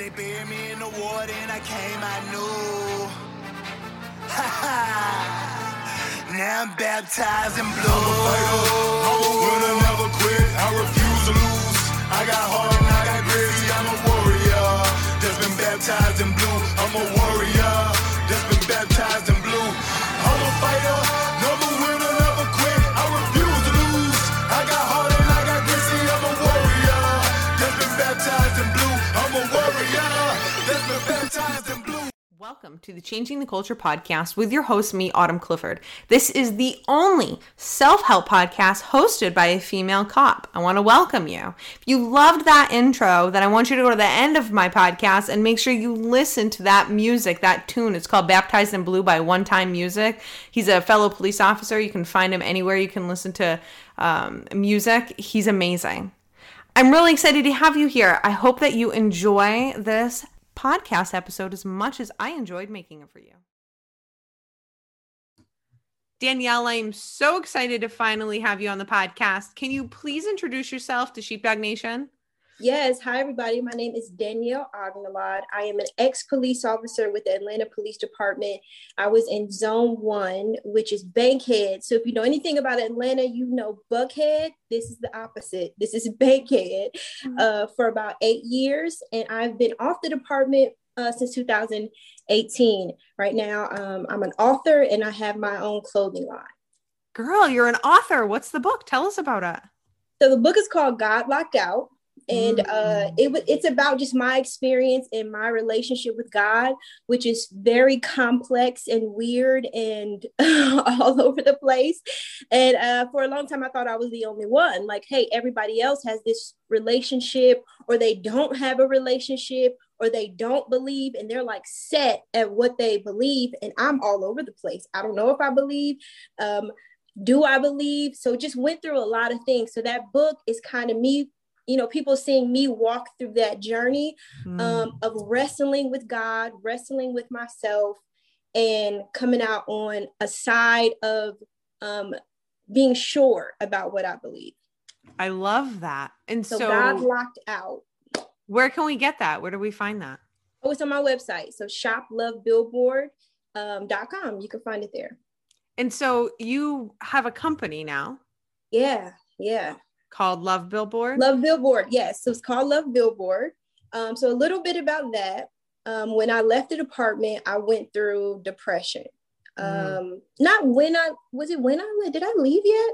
They buried me in the water and I came, I knew. now I'm baptized in blue. I'm a fighter, I'm a winner, never quit. I refuse to lose. I got heart and I got grit. I'm a warrior that's been baptized in blue. I'm a warrior that's been baptized in blue. I'm a fighter, Welcome to the Changing the Culture podcast with your host, me, Autumn Clifford. This is the only self help podcast hosted by a female cop. I want to welcome you. If you loved that intro, then I want you to go to the end of my podcast and make sure you listen to that music, that tune. It's called Baptized in Blue by One Time Music. He's a fellow police officer. You can find him anywhere you can listen to um, music. He's amazing. I'm really excited to have you here. I hope that you enjoy this podcast episode as much as I enjoyed making it for you. Danielle, I'm so excited to finally have you on the podcast. Can you please introduce yourself to Sheepdog Nation? Yes. Hi, everybody. My name is Danielle Agnalad. I am an ex police officer with the Atlanta Police Department. I was in Zone One, which is Bankhead. So, if you know anything about Atlanta, you know Buckhead. This is the opposite. This is Bankhead uh, for about eight years. And I've been off the department uh, since 2018. Right now, um, I'm an author and I have my own clothing line. Girl, you're an author. What's the book? Tell us about it. So, the book is called God Locked Out and uh, it it's about just my experience and my relationship with God, which is very complex and weird and all over the place. And uh, for a long time, I thought I was the only one. Like, hey, everybody else has this relationship, or they don't have a relationship, or they don't believe, and they're like set at what they believe, and I'm all over the place. I don't know if I believe. Um, do I believe? So just went through a lot of things. So that book is kind of me you know people seeing me walk through that journey mm. um, of wrestling with god wrestling with myself and coming out on a side of um, being sure about what i believe. I love that. And so, so god locked out. where can we get that? Where do we find that? Oh it's on my website. So shoplovebillboard.com um, you can find it there. And so you have a company now. Yeah yeah called Love Billboard? Love Billboard, yes. So it's called Love Billboard. Um, so a little bit about that. Um, when I left the department, I went through depression. Mm. Um, not when I was it when I did I leave yet?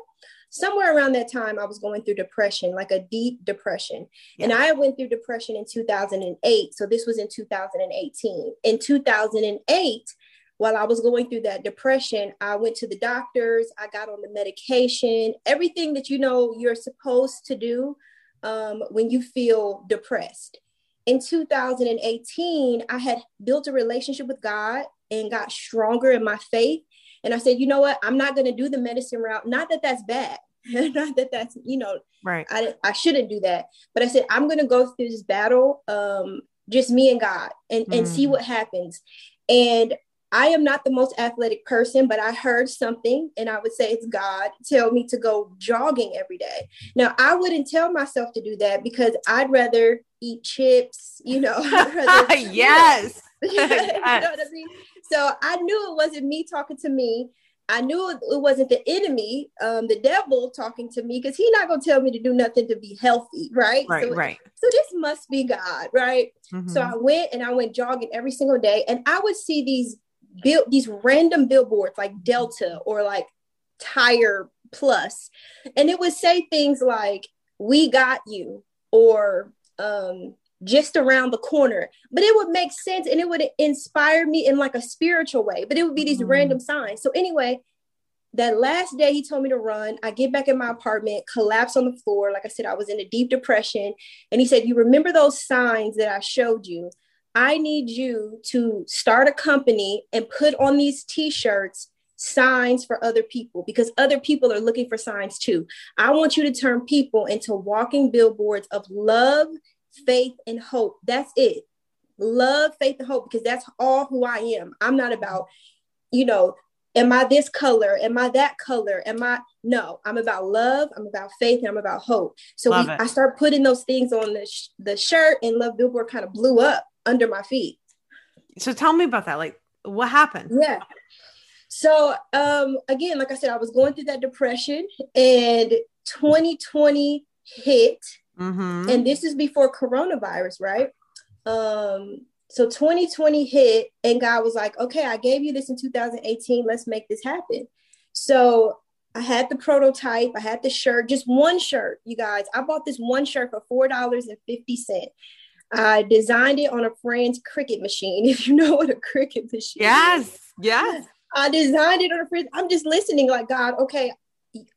Somewhere around that time, I was going through depression, like a deep depression. Yeah. And I went through depression in 2008. So this was in 2018. In 2008, while I was going through that depression, I went to the doctors, I got on the medication, everything that you know you're supposed to do um, when you feel depressed. In 2018, I had built a relationship with God and got stronger in my faith. And I said, you know what? I'm not going to do the medicine route. Not that that's bad. not that that's, you know, right. I, I shouldn't do that. But I said, I'm going to go through this battle, um, just me and God, and, mm. and see mm. what happens. And I am not the most athletic person, but I heard something, and I would say it's God tell me to go jogging every day. Now, I wouldn't tell myself to do that because I'd rather eat chips, you know. yes. you know what I mean? So I knew it wasn't me talking to me. I knew it, wasn't the enemy, um, the devil talking to me, because he's not gonna tell me to do nothing to be healthy, right? Right, so, right. So this must be God, right? Mm-hmm. So I went and I went jogging every single day, and I would see these built these random billboards like Delta or like Tire Plus, and it would say things like "We got you" or um, "Just around the corner," but it would make sense and it would inspire me in like a spiritual way. But it would be these mm-hmm. random signs. So anyway, that last day he told me to run i get back in my apartment collapse on the floor like i said i was in a deep depression and he said you remember those signs that i showed you I need you to start a company and put on these t shirts signs for other people because other people are looking for signs too. I want you to turn people into walking billboards of love, faith, and hope. That's it. Love, faith, and hope because that's all who I am. I'm not about, you know, am I this color? Am I that color? Am I no? I'm about love. I'm about faith, and I'm about hope. So we, I start putting those things on the sh- the shirt, and Love Billboard kind of blew up under my feet. So tell me about that. Like, what happened? Yeah. So um again, like I said, I was going through that depression and 2020 hit. Mm-hmm. And this is before coronavirus, right? Um, so 2020 hit, and God was like, okay, I gave you this in 2018. Let's make this happen. So I had the prototype, I had the shirt, just one shirt, you guys. I bought this one shirt for $4.50. I designed it on a friend's Cricut machine, if you know what a Cricut machine yes, is. yes. Yes. I designed it on a friend. I'm just listening, like, God, okay,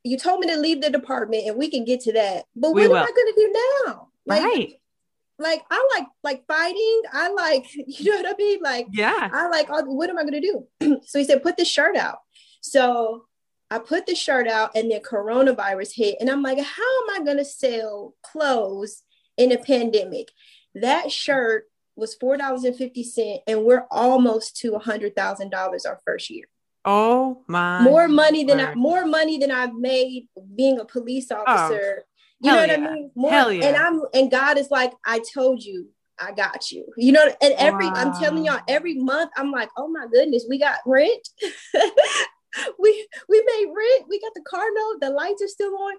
you told me to leave the department and we can get to that. But We what am. I gonna do now? Like, right. like I like like fighting. I like, you know what I mean? Like Yeah. I like all, what am I gonna do? so he said, put the shirt out. So I put the shirt out and then coronavirus hit. And I'm like, how am I gonna sell clothes in a pandemic? That shirt was four dollars and fifty cent, and we're almost to a hundred thousand dollars our first year Oh my. more money than I more money than I've made being a police oh, officer. you hell know what yeah. I mean? More, Hell yeah. And I'm and God is like, I told you, I got you. You know, and every I'm telling y'all, every month I'm like, oh my goodness, we got rent. we we made rent. We got the car note. The lights are still on,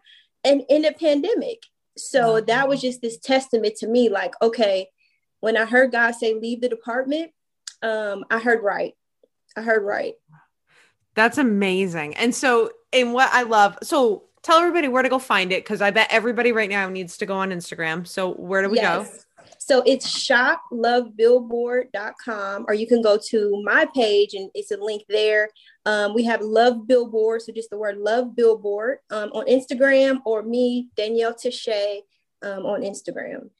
and in the pandemic. So Wow. that was just this testament to me. Like, okay, when I heard God say leave the department, um, I heard right. I heard right. That's amazing. And so, and what I love, so tell everybody where to go find it because I bet everybody right now needs to go on Instagram. So, where do we go? So it's shoplovebillboard.com, or you can go to my page and it's a link there. Um, we have Love Billboard, so just the word Love Billboard um, on Instagram, or me, Danielle Ta'Shae, um, on Instagram.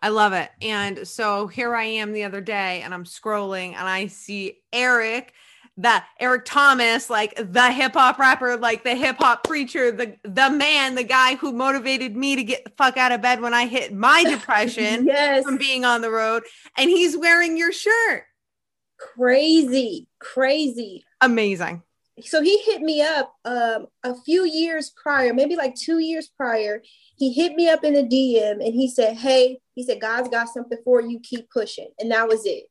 I love it. And so here I am the other day and I'm scrolling and I see Eric, the Eric Thomas, like the hip hop rapper, like the hip hop preacher, the the man, the guy who motivated me to get the fuck out of bed when I hit my depression yes, from being on the road. And he's wearing your shirt. crazy, crazy. Amazing. so he hit me up um, a few years prior, maybe like two years prior. He hit me up in the DM and he said, Hey, he said, God's got something for you, keep pushing. And that was it.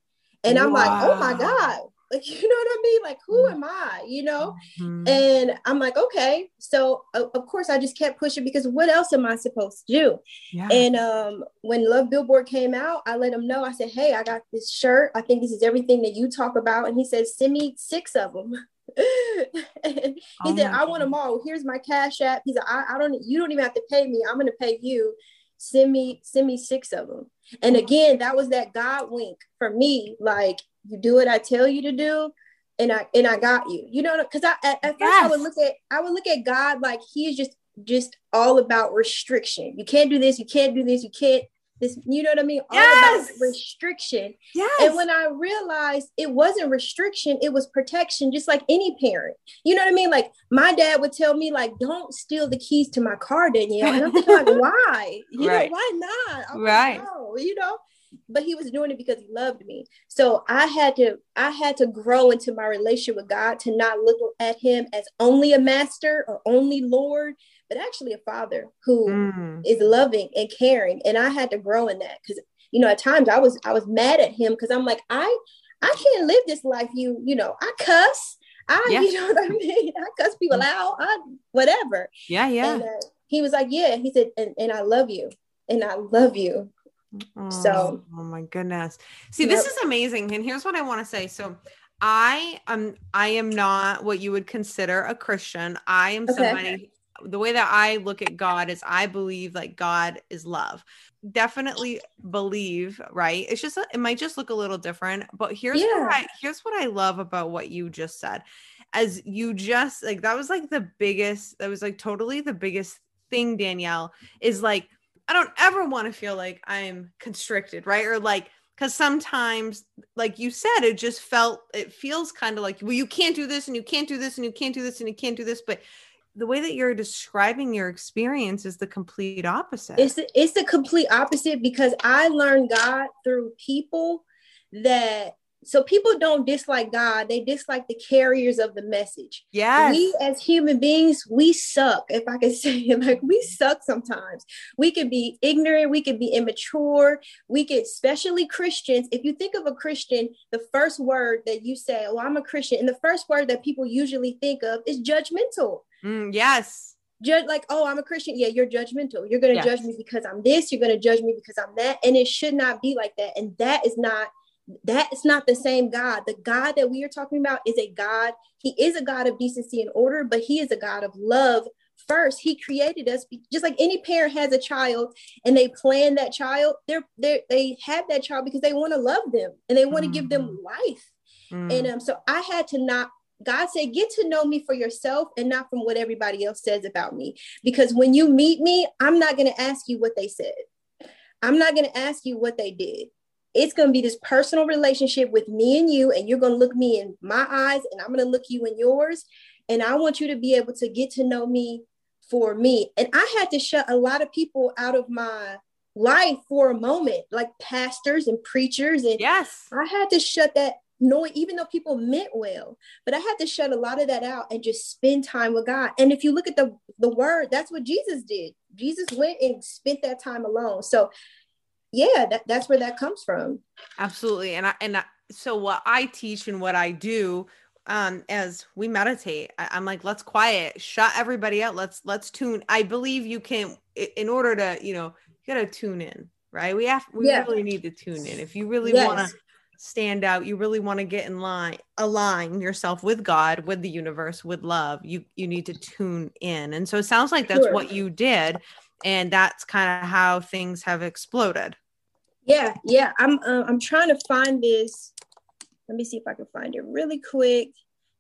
And I'm like, Oh my God. Like, you know what I mean? Like, who am I? You know? Mhm. And I'm like, okay. So of of course I just kept pushing because what else am I supposed to do? Yeah. And um, when Love Billboard came out, I let him know. I said, "Hey, I got this shirt. I think this is everything that you talk about." And he said, "Send me six of them." he Oh said, "I want them all. Here's my cash app." He said, I, "I don't. You don't even have to pay me. I'm going to pay you. Send me, send me six of them." And again, that was that God wink for me. Like, you do what I tell you to do, and I and I got you. You know, because I at, at first I would look at I would look at God like He is just just all about restriction. You can't do this. You can't do this. You can't this. You know what I mean? All Yes. about restriction. yes. And when I realized it wasn't restriction, it was protection, just like any parent. You know what I mean? Like my dad would tell me, like, don't steal the keys to my car, Danielle. And I'm thinking, like, why? You Right. know, why not? I'm like, Right. no, you know. But he was doing it because he loved me. So I had to, I had to grow into my relationship with God to not look at him as only a master or only Lord, but actually a father who Mm. is loving and caring and i had to grow in that because you know at times i was i was mad at him because i'm like i i can't live this life you you know i cuss i Yeah. you know what i mean i cuss people out i whatever Yeah, yeah. and uh, he was like yeah he said and, and i love you and i love you So- oh, oh my goodness. See, this is amazing. And here's what I want to say. So I am I am not what you would consider a Christian. I am Okay. somebody the way that I look at God is I believe like God is love. Definitely believe, right? It's just it might just look a little different, but here's Yeah. what I here's what I love about what you just said. As you just like that was like the biggest that was like totally the biggest thing Danielle is like I don't ever want to feel like I'm constricted, right? Or like, because sometimes, like you said, it just felt, it feels kind of like, well, you can't do this and you can't do this and you can't do this and you can't do this. But the way that you're describing your experience is the complete opposite. it's it's the complete opposite because i learned god through people that so people don't dislike God, they dislike the carriers of the message. Yes. We as human beings, we suck, if I can say it, like we suck sometimes. We could be ignorant, we could be immature, we could, especially Christians. If you think of a Christian, the first word that you say, Oh, I'm a Christian, and the first word that people usually think of is judgmental. Mm, yes. Judge like, oh, I'm a Christian. Yeah, you're judgmental. You're gonna Yes. judge me because I'm this, you're gonna judge me because I'm that. And it should not be like that. And that is not that is not the same God. The God that we are talking about is a God. He is a God of decency and order, but he is a God of love. First, he created us just like any parent has a child and they plan that child. They're, they're they have that child because they want to love them and they want to give them life. Mm. And um, so I had to not. God said, get to know me for yourself and not from what everybody else says about me. Because when you meet me, I'm not going to ask you what they said. I'm not going to ask you what they did. It's going to be this personal relationship with me and you, and you're going to look me in my eyes, and I'm going to look you in yours. And I want you to be able to get to know me for me. And I had to shut a lot of people out of my life for a moment, like pastors and preachers. And yes. I had to shut that noise, even though people meant well, but I had to shut a lot of that out and just spend time with God. And if you look at the the word, that's what Jesus did. Jesus went and spent that time alone. So yeah, that, that's where that comes from. Absolutely. And I and I, so what I teach and what I do um as we meditate I, i'm like let's quiet shut everybody out let's let's tune i believe you can in order to you know you gotta tune in right we have we Yeah. really need to tune in if you really Yes. want to stand out you really want to get in line align yourself with god with the universe with love you you need to tune in and so it sounds like that's Sure. what you did and that's kind of how things have exploded Yeah, yeah. I'm uh, I'm trying to find this. Let me see if I can find it really quick.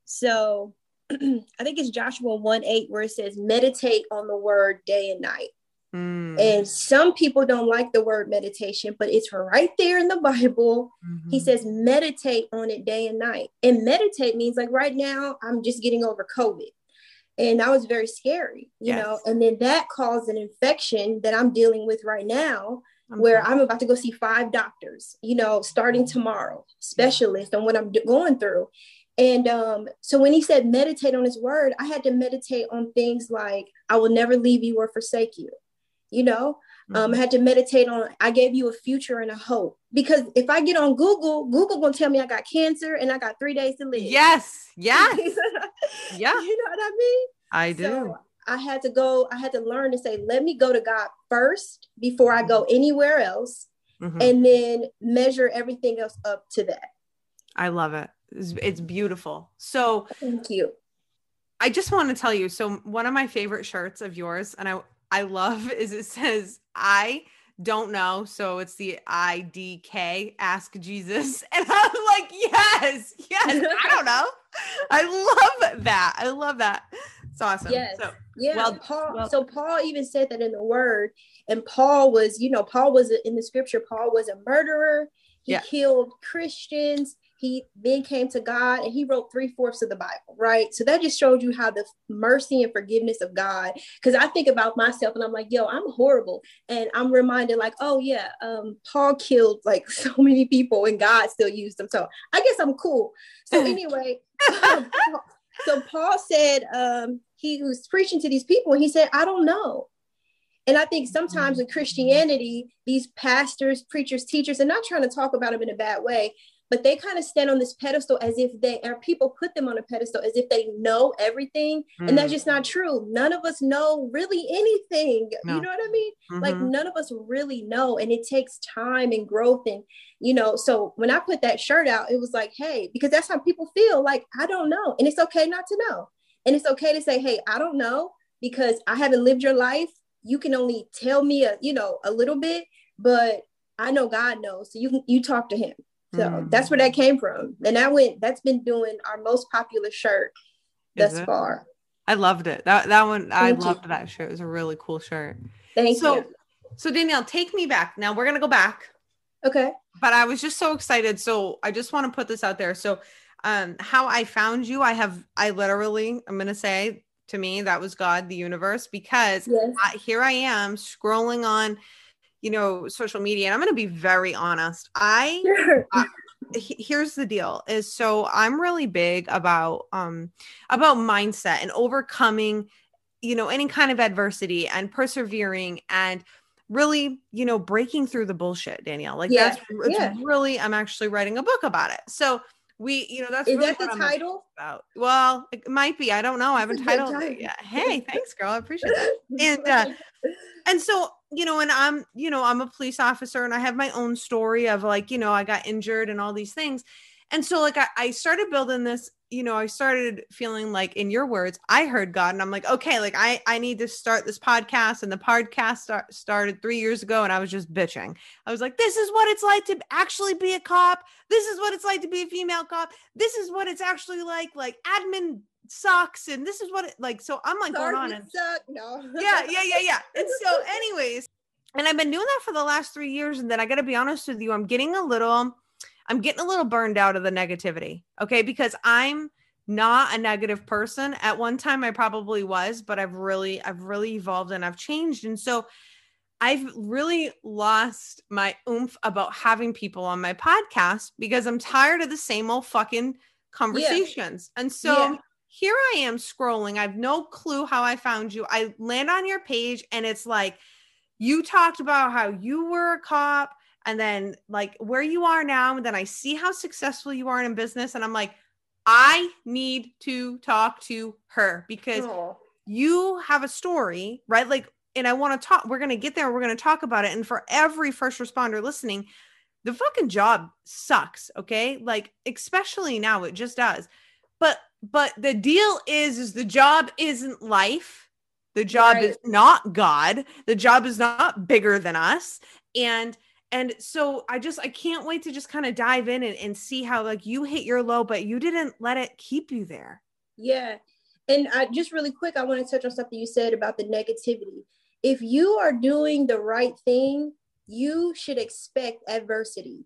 So I think it's Joshua 1 8 where it says meditate on the word day and night. Mm, And some people don't like the word meditation, but it's right there in the Bible. He mhm. says meditate on it day and night. And meditate means like right now, I'm just getting over COVID. And that was very scary, you Yes. know. And then that caused an infection that I'm dealing with right now, I'm where sorry. I'm about to go see five doctors, you know, starting tomorrow, specialists on what I'm do- going through. And um, so when he said meditate on his word, I had to meditate on things like, I will never leave you or forsake you, you know. Um, I had to meditate on. I gave you a future and a hope because if I get on Google, Google gonna tell me I got cancer and I got three days to live. Yes, yes, yeah, you know what I mean. I do. So I had to go. I had to learn to say, let me go to God first before I go anywhere else, Mhm. and then measure everything else up to that. I love it. It's, it's beautiful. So Thank you. I just want to tell you. So one of my favorite shirts of yours, and I I love, is it says I don't know. So it's the IDK, Ask Jesus, and I'm like, yes, yes. I don't know. I love that. I love that. It's awesome. Yes. So Yeah, Well- Paul. well- so Paul even said that in the Word, and Paul was, you know, Paul was in the Scripture. Paul was a murderer. He Yeah. killed Christians. He then came to God, and he wrote three fourths of the Bible. Right. So that just showed you how the mercy and forgiveness of God. Because I think about myself, and I'm like, yo, I'm horrible, and I'm reminded, like, oh yeah, um, Paul killed like so many people, and God still used them. So I guess I'm cool. So anyway. so Paul said um, he was preaching to these people, he said, "I don't know." And I think sometimes in Christianity, these pastors, preachers, teachers, and not trying to talk about them in a bad way, but they kind of stand on this pedestal as if they or people put them on a pedestal as if they know everything, and that's mm, just not true. None of us know really anything. No. You know what I mean? like mhm. none of us really know and it takes time and growth and you know so when i put that shirt out it was like hey because that's how people feel like i don't know and it's okay not to know and it's okay to say hey i don't know because i haven't lived your life you can only tell me a you know a little bit but i know god knows so you can you talk to him so Mm. that's where that came from and that went that's been doing our most popular shirt Is thus it? far I loved it. That that one I Thank you. loved that shirt. It was a really cool shirt. thank so you so Danielle, take me back. Now we're gonna go back. okay but I was just so excited. So I just want to put this out there. So um how I found you, I have I literally I'm gonna say to me that was God, the universe, because yes I, here I am scrolling on, you know, social media, and I'm gonna be very honest. I sure. he- here's the deal is so I'm really big about um about mindset and overcoming you know any kind of adversity and persevering and really you know breaking through the bullshit danielle like Yeah, that's yeah. really i'm actually writing a book about it so we you know that's Is really that the I'm title? about well it might be i don't know i haven't a titled it title. yet hey thanks girl i appreciate that And, uh, and so you know and i'm you know i'm a police officer and i have my own story of like you know i got injured and all these things. And so like I, I started building this you know i started feeling like in your words i heard god and i'm like okay like i i need to start this podcast. And the podcast start, started three years ago and i was just bitching. I was like this is what it's like to actually be a cop. This is what it's like to be a female cop. This is what it's actually like like admin sucks and this is what it like so i'm like going on and suck. No. yeah, yeah, yeah, yeah. And so, anyways, and I've been doing that for the last three years. And then I got to be honest with you, I'm getting a little, I'm getting a little burned out of the negativity. Okay. Because I'm not a negative person. At one time, I probably was, but I've really, I've really evolved and I've changed. And so, I've really lost my oomph about having people on my podcast because I'm tired of the same old fucking conversations. And so Yeah. Here I am scrolling. I have no clue how I found you. I land on your page and it's like you talked about how you were a cop and then like where you are now. And then I see how successful you are in business. And I'm like, I need to talk to her because you have a story, right? Like, and I want to talk, we're going to get there. We're going to talk about it. And for every first responder listening, the fucking job sucks. Okay. Like, especially now, it just does. But, but the deal is, is the job isn't life. The job Right. is not God. The job is not bigger than us. And, and so I just, I can't wait to just kind of dive in and, and see how like you hit your low, but you didn't let it keep you there. Yeah. And I just really quick, I want to touch on something you said about the negativity. If you are doing the right thing, you should expect adversity.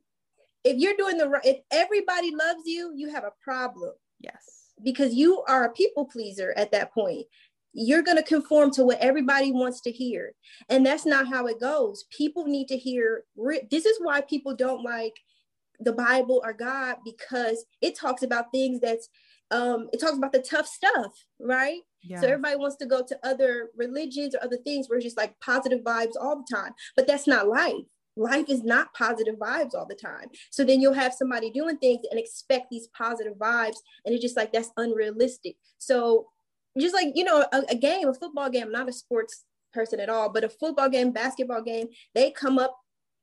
If you're doing the right, if everybody loves you, you have a problem Yes. because you are a people pleaser at that point. You're going to conform to what everybody wants to hear. And that's not how it goes. People need to hear. This is why people don't like the Bible or God because it talks about things that's, um, it talks about the tough stuff, right? Yeah. So everybody wants to go to other religions or other things where it's just like positive vibes all the time. But that's not life. Life is not positive vibes all the time. So then you'll have somebody doing things and expect these positive vibes. And it's just like that's unrealistic. So just like, you know, a, a game, a football game, I'm not a sports person at all, but a football game, basketball game, they come up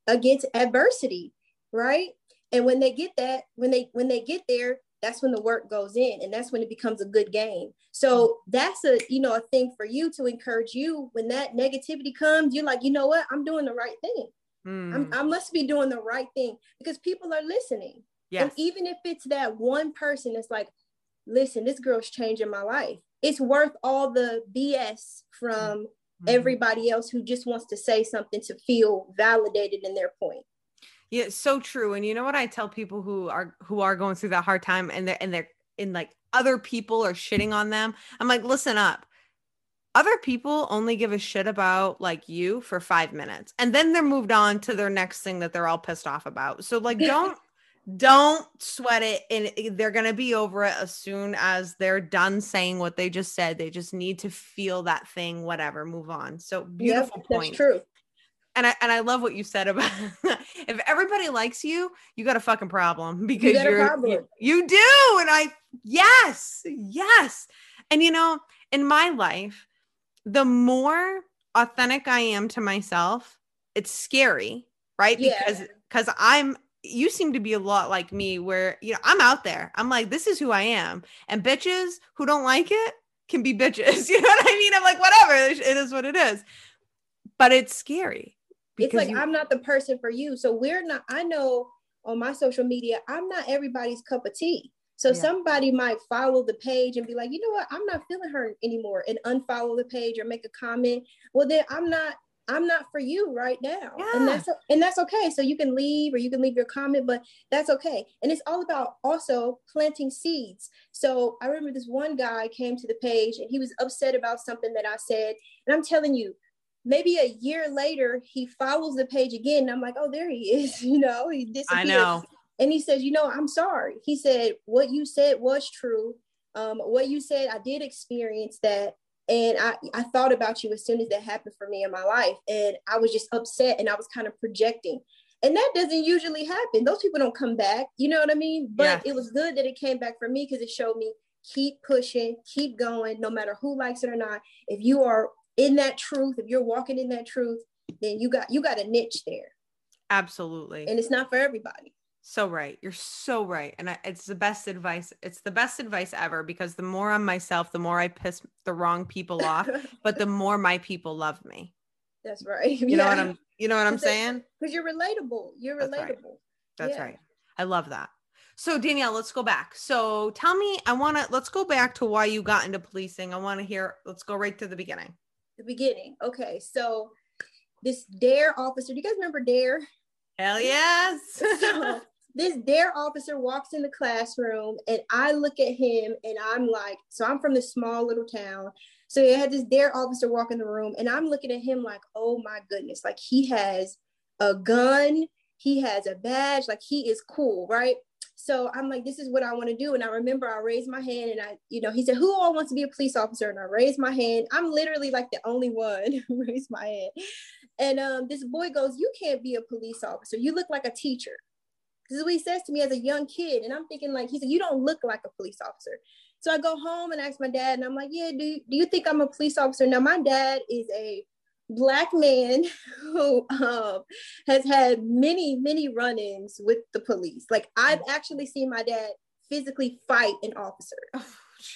against adversity, right? And when they get that, when they when they get there, that's when the work goes in and that's when it becomes a good game so that's a you know a thing for you to encourage you when that negativity comes you're like you know what i'm doing the right thing Mm, i must be doing the right thing because people are listening yes. and even if it's that one person that's like listen this girl's changing my life it's worth all the bs from Mhm. everybody else who just wants to say something to feel validated in their point Yeah, it's so true. And you know what I tell people who are who are going through that hard time and they're and they're in like other people are shitting on them. I'm like, listen up. Other people only give a shit about like you for five minutes and then they're moved on to their next thing that they're all pissed off about. So like don't don't sweat it and they're gonna be over it as soon as they're done saying what they just said. They just need to feel that thing, whatever, move on. So beautiful Yep, point that's true and I and I love what you said about if everybody likes you, you got a fucking problem because you're problem. You, you do, and I yes, yes, and you know, in my life, the more authentic I am to myself, it's scary, right? Yeah. Because because I'm you seem to be a lot like me, where you know I'm out there. I'm like, this is who I am, and bitches who don't like it can be bitches. You know what I mean? I'm like, whatever, it is what it is. But it's scary it's like you- I'm not the person for you. So we're not, I know on my social media, I'm not everybody's cup of tea. So Yeah. somebody might follow the page and be like, you know what, I'm not feeling her anymore and unfollow the page or make a comment. Well, then I'm not, I'm not for you right now. Yeah. And that's and that's okay. So you can leave or you can leave your comment, but that's okay. And it's all about also planting seeds. So I remember this one guy came to the page and he was upset about something that I said. And I'm telling you, maybe a year later he follows the page again and i'm like oh there he is you know he disappeared I know. And he says, you know, I'm sorry. He said, what you said was true. Um, what you said, I did experience that. And I, I thought about you as soon as that happened for me in my life. And I was just upset and I was kind of projecting. And that doesn't usually happen. Those people don't come back. You know what I mean? But it was good that it came back for me because it showed me keep pushing, keep going, no matter who likes it or not. If you are in that truth, if you're walking in that truth, then you got you got a niche there. Absolutely. And it's not for everybody. So right. You're so right. And I, it's the best advice. It's the best advice ever because the more I'm myself, the more I piss the wrong people off, but the more my people love me. That's right. You know what I'm you know what I'm saying? Because you're relatable. You're That's right. relatable. That's Yeah. right. I love that. So Danielle, let's go back. So tell me, I want to let's go back to why you got into policing. I want to hear. Let's go right to the beginning. The beginning. Okay. So this DARE officer, do you guys remember DARE? Hell yes. so this DARE officer walks in the classroom and I look at him and I'm like, so I'm from this small little town. So you had this DARE officer walk in the room and I'm looking at him like, oh my goodness, like he has a gun, he has a badge, like he is cool, right? So I'm like, this is what I want to do. And I remember I raised my hand and I, you know, he said, who all wants to be a police officer? And I raised my hand. I'm literally like the only one who raised my hand. And um, this boy goes, you can't be a police officer. You look like a teacher. This is what he says to me as a young kid. And I'm thinking like, he said, you don't look like a police officer. So I go home and ask my dad and I'm like, yeah, do, you- do you think I'm a police officer? Now my dad is a black man who um, has had many, many run-ins with the police. Like I've actually seen my dad physically fight an officer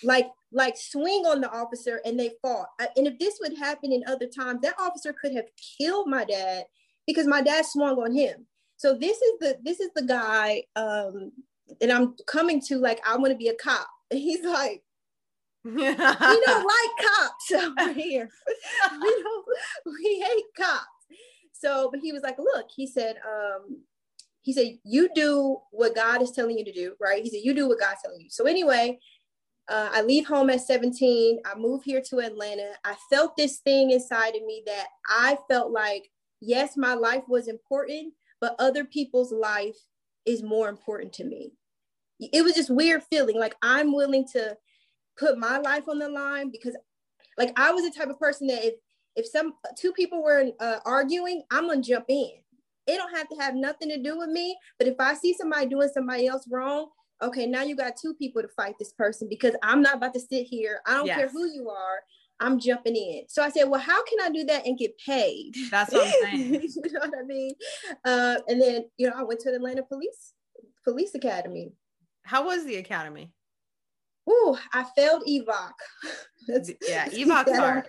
like like swing on the officer and they fought and if this would happen in other times that officer could have killed my dad because my dad swung on him so this is the this is the guy um and i'm coming to like i want to be a cop. And he's like we don't like cops over here. We don't we hate cops. So but he was like look he said um he said you do what god is telling you to do right? He said you do what god's telling you. So anyway uh, I leave home at 17. I move here to Atlanta. I felt this thing inside of me that I felt like, yes, my life was important, but other people's life is more important to me. It was just weird feeling like I'm willing to put my life on the line because, like, I was the type of person that if if some two people were uh, arguing, I'm gonna jump in. It don't have to have nothing to do with me, but if I see somebody doing somebody else wrong, okay, now you got two people to fight this person because I'm not about to sit here. I don't care who you are. I'm jumping in. So I said, well, how can I do that and get paid? That's what I'm saying. you know what I mean? Uh, and then, you know, I went to the Atlanta Police Police Academy. How was the academy? Ooh, I failed EVOC. That's- Yeah, EVOC's hard.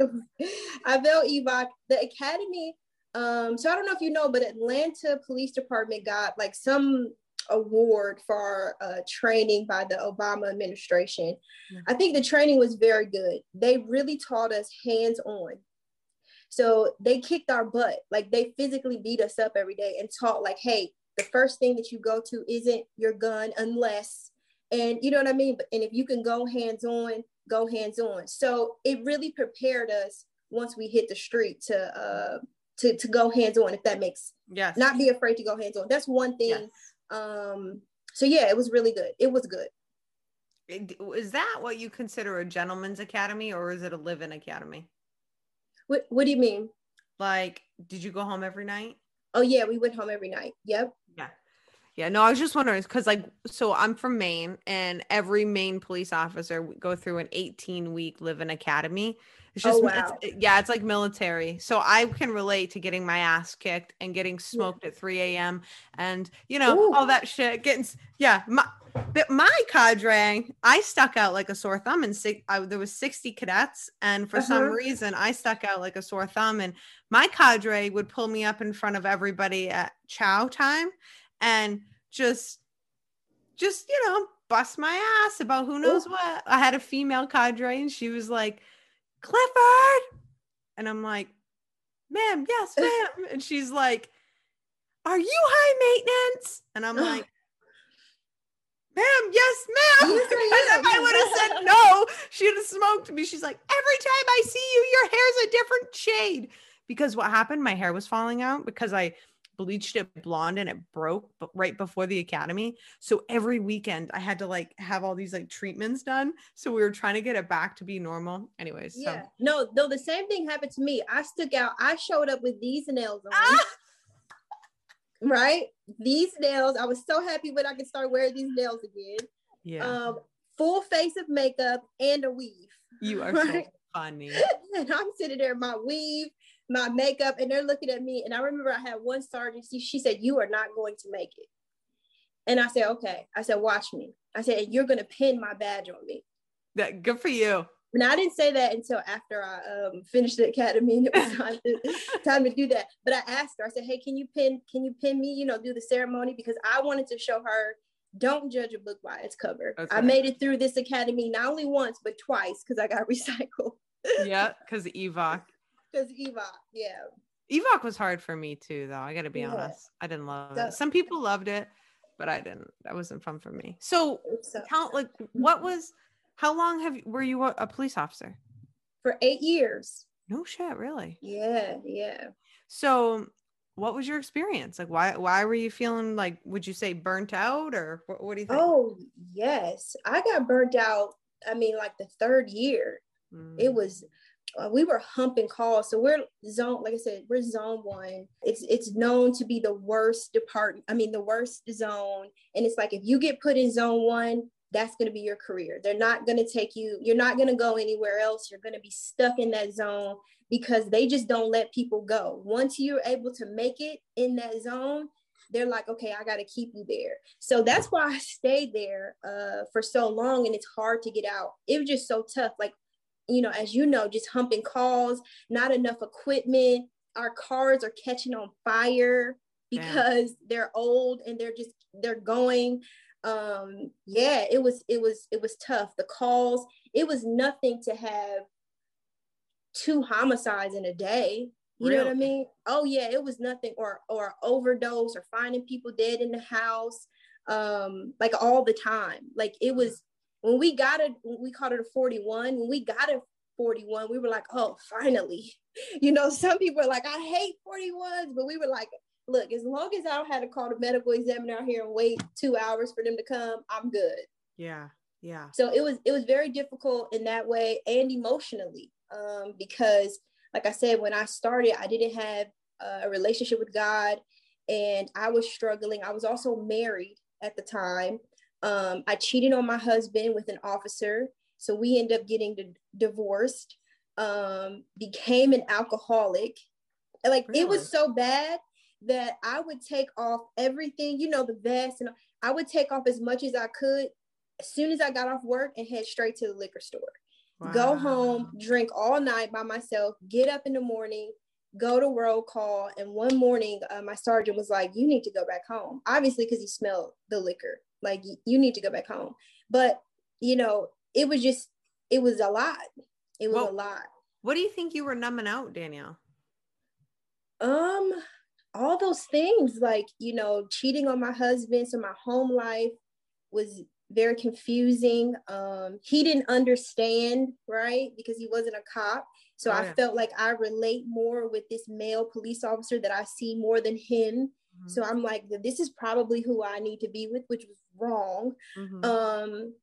I failed EVOC. The academy, um, so I don't know if you know, but Atlanta Police Department got like some award for uh, training by the Obama administration. Mhm. I think the training was very good. They really taught us hands on. So they kicked our butt. Like they physically beat us up every day and taught like, hey, the first thing that you go to isn't your gun unless, and you know what I mean? But and if you can go hands on, go hands on. So it really prepared us once we hit the street to uh to, to go hands on, if that makes Yes. not be afraid to go hands on. That's one thing. Yes. Um, so yeah, it was really good. It was good. Is that what you consider a gentleman's academy or is it a live-in academy? What what do you mean? Like, did you go home every night? Oh yeah, we went home every night. Yep. Yeah. Yeah, no, I was just wondering because, like, so I'm from Maine, and every Maine police officer go through an 18 week live in academy. It's Oh, just, wow. it's, yeah, it's like military. So I can relate to getting my ass kicked and getting smoked at 3 a.m. and, you know, Ooh. all that shit. Getting, yeah, my, but my cadre, I stuck out like a sore thumb, and six, I, there was 60 cadets, and for some Uh-huh. reason, I stuck out like a sore thumb, and my cadre would pull me up in front of everybody at chow time and just just you know bust my ass about who knows what i had a female cadre and she was like clifford? And i'm like ma'am yes ma'am. And she's like are you high maintenance? And i'm like ma'am yes ma'am. Yes, if i would have said no she'd have smoked me. She's like every time i see you your hair's a different shade. Because what happened my hair was falling out because i bleached it blonde and it broke but right before the academy. So every weekend I had to like have all these like treatments done. So we were trying to get it back to be normal. Anyways, Yeah. so No, no, the same thing happened to me. I stuck out. I showed up with these nails on. Ah! Right? These nails. I was so happy when I could start wearing these nails again. yeah, Um, full face of makeup and a weave. you are right. so funny. and I'm sitting there, my weave, my makeup, and they're looking at me. And I remember I had one sergeant, she, she said, You are not going to make it. And I said, Okay. I said, Watch me. I said, You're going to pin my badge on me. That good for you. And I didn't say that until after I um, finished the academy and it was time to, time to do that. But I asked her, I said, Hey, can you pin, can you pin me, you know, do the ceremony? Because I wanted to show her don't judge a book by its cover. That's I made it through this academy not only once, but twice because I got recycled. Yeah, because Evoc. Because Eva, yeah. Evoc was hard for me too, though. I got to be Yeah. honest. I didn't love it. Some people loved it, but I didn't. That wasn't fun for me. So, So, count like what was? How long have you, were you a, a police officer? for eight years. No shit, really. Yeah, yeah. So, what was your experience? Like, why why were you feeling like? Would you say burnt out, or what, what do you think? Oh, yes. I got burnt out. I mean, like the third year. Mm. It was uh, we were humping calls. So we're zone, like I said, we're zone one. It's it's known to be the worst department. I mean, the worst zone. And it's like if you get put in zone one, that's going to be your career. They're not going to take you. You're not going to go anywhere else. You're going to be stuck in that zone because they just don't let people go. Once you're able to make it in that zone, they're like, okay, I got to keep you there. So that's why I stayed there uh, for so long, and it's hard to get out. It was just so tough. Like you know, as you know, just humping calls, not enough equipment. Our cars are catching on fire because they're old and they're just they're going. Um, yeah, it was it was it was tough. The calls, it was nothing to have two homicides in a day. You know what I mean? Oh yeah, it was nothing, or or overdose, or finding people dead in the house, um, like all the time. Like it was when we got it, we called it a 41. When we got a 41, we were like, oh, finally. You know, some people are like, I hate 41s, but we were like, look, as long as I don't have to call the medical examiner out here and wait two hours for them to come, I'm good. Yeah, yeah. So it was it was very difficult in that way and emotionally, um, because like I said, when I started, I didn't have a relationship with God, and I was struggling. I was also married at the time. Um, I cheated on my husband with an officer, so we ended up getting di- divorced. Um, became an alcoholic. Like it was so bad that I would take off everything, you know, the vest, and I would take off as much as I could as soon as I got off work and head straight to the liquor store. Go home, drink all night by myself, get up in the morning, go to roll call. And one morning, uh, my sergeant was like, You need to go back home. Obviously, because he smelled the liquor. Like, you need to go back home. But, you know, it was just, it was a lot. It was Well- a lot. What do you think you were numbing out, Danielle? Um, all those things like you know, cheating on my husband. So my home life was very confusing. Um, he didn't understand, right? Because he wasn't a cop. So Oh, I yeah. felt like I relate more with this male police officer that I see more than him. Mm-hmm. So I'm like, this is probably who I need to be with, which was wrong. Mhm. Um,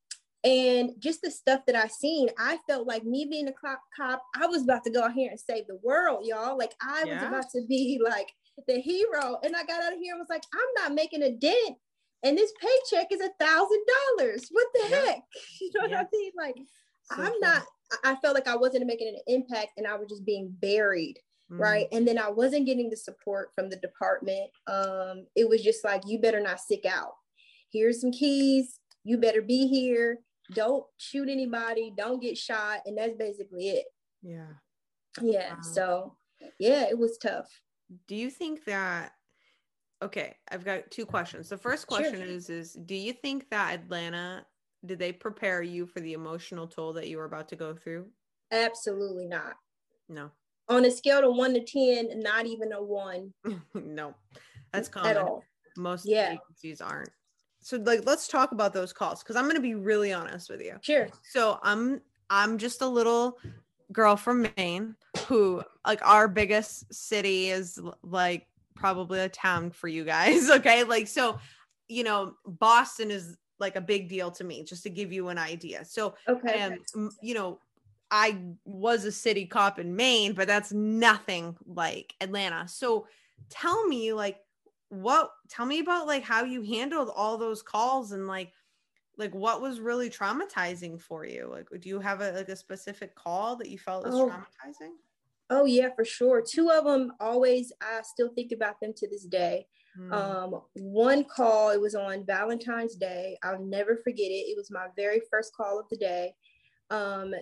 and just the stuff that I seen, I felt like me being a cop, cop, I was about to go out here and save the world, y'all. Like I was about to be like the hero. And I got out of here and was like, I'm not making a dent. And this paycheck is a thousand dollars. What the Yeah. heck? You know Yeah. what I mean? Like So I'm true. not, I felt like I wasn't making an impact and I was just being buried Mhm. right and then i wasn't getting the support from the department um it was just like you better not stick out here's some keys you better be here don't shoot anybody don't get shot and that's basically it Yeah. yeah Wow. so yeah it was tough Do you think that? Okay, I've got two questions. The first Sure. question is: is Do you think that Atlanta did they prepare you for the emotional toll that you were about to go through? absolutely not No, on a scale of one to ten not even a one no, that's common. at all Most Yeah. agencies aren't. So, like, let's talk about those calls because I'm going to be really honest with you. sure So I'm I'm just a little girl from Maine who like our biggest city is like probably a town for you guys. Okay. Like, so, you know, Boston is like a big deal to me, just to give you an idea. So, Okay. um, you know, I was a city cop in Maine, but that's nothing like Atlanta. So tell me, like, what, tell me about like how you handled all those calls and like, like what was really traumatizing for you? Like, do you have a like a specific call that you felt was Oh. traumatizing? Oh yeah, for sure. Two of them always I still think about them to this day. Hmm. Um, one call, it was on Valentine's Day. I'll never forget it. It was my very first call of the day. Um,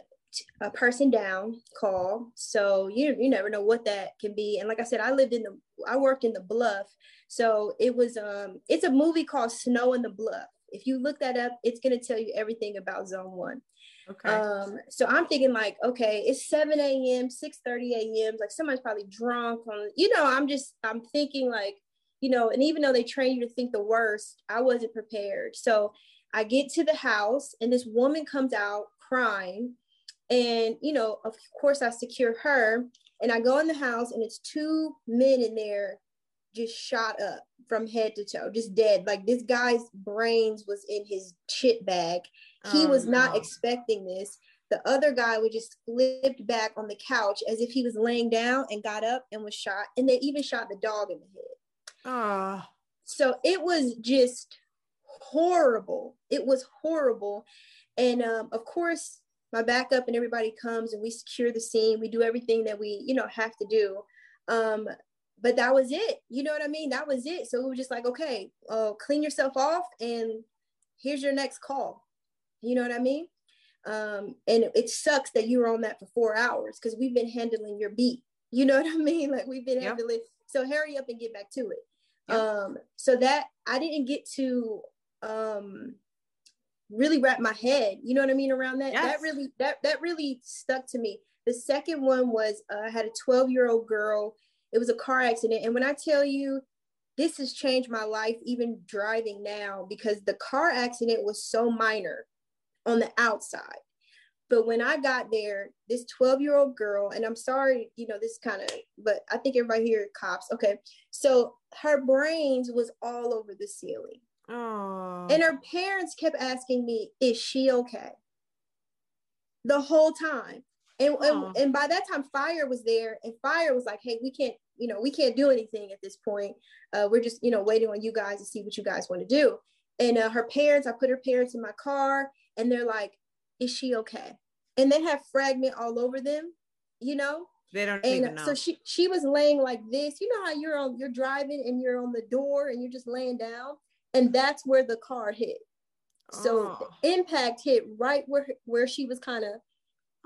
a person down call. So you you never know what that can be. And like I said, I lived in the I worked in the bluff. So it was um it's a movie called Snow in the Bluff. If you look that up, it's gonna tell you everything about zone one. okay. Um, so I'm thinking like, okay, it's 7 a.m., 6 30 a.m. Like somebody's probably drunk on, you know, I'm just, I'm thinking like, you know, and even though they train you to think the worst, I wasn't prepared. So I get to the house and this woman comes out crying. And, you know, of course I secure her and I go in the house and it's two men in there just shot up from head to toe, just dead. Like this guy's brains was in his shit bag he Oh, was not no. expecting this. The other guy would just flipped back on the couch as if he was laying down and got up and was shot. And they even shot the dog in the head. Oh, So it was just horrible. It was horrible. And um, of course, my backup and everybody comes and we secure the scene. We do everything that we, you know, have to do. Um, but that was it. You know what I mean? That was it. So it was just like, okay, uh, clean yourself off and here's your next call. You know what I mean? Um, and it, sucks that you were on that for four hours because we've been handling your beat. You know what I mean? Like we've been Yep. handling. So hurry up and get back to it. Yep. Um, so that I didn't get to um really wrap my head, you know what I mean, around that. Yes. That really that that really stuck to me. The second one was uh, I had a 12 year old girl. It was a car accident, and when I tell you this has changed my life, even driving now, because the car accident was so minor on the outside. But when I got there, this 12 year old girl, and I'm sorry, you know, this kind of, but I think everybody here cops. Okay. So her brains was all over the ceiling. Oh, And her parents kept asking me, is she okay? The whole time. And, and, and by that time, fire was there, and fire was like, hey, we can't, you know, we can't do anything at this point. Uh, we're just, you know, waiting on you guys to see what you guys want to do. And uh, her parents, I put her parents in my car, and they're like, is she okay? And they have fragment all over them, you know? they don't even and know. so she she was laying like this you know how you're on you're driving and you're on the door and you're just laying down and that's where the car hit so Oh. the impact hit right where where she was kind of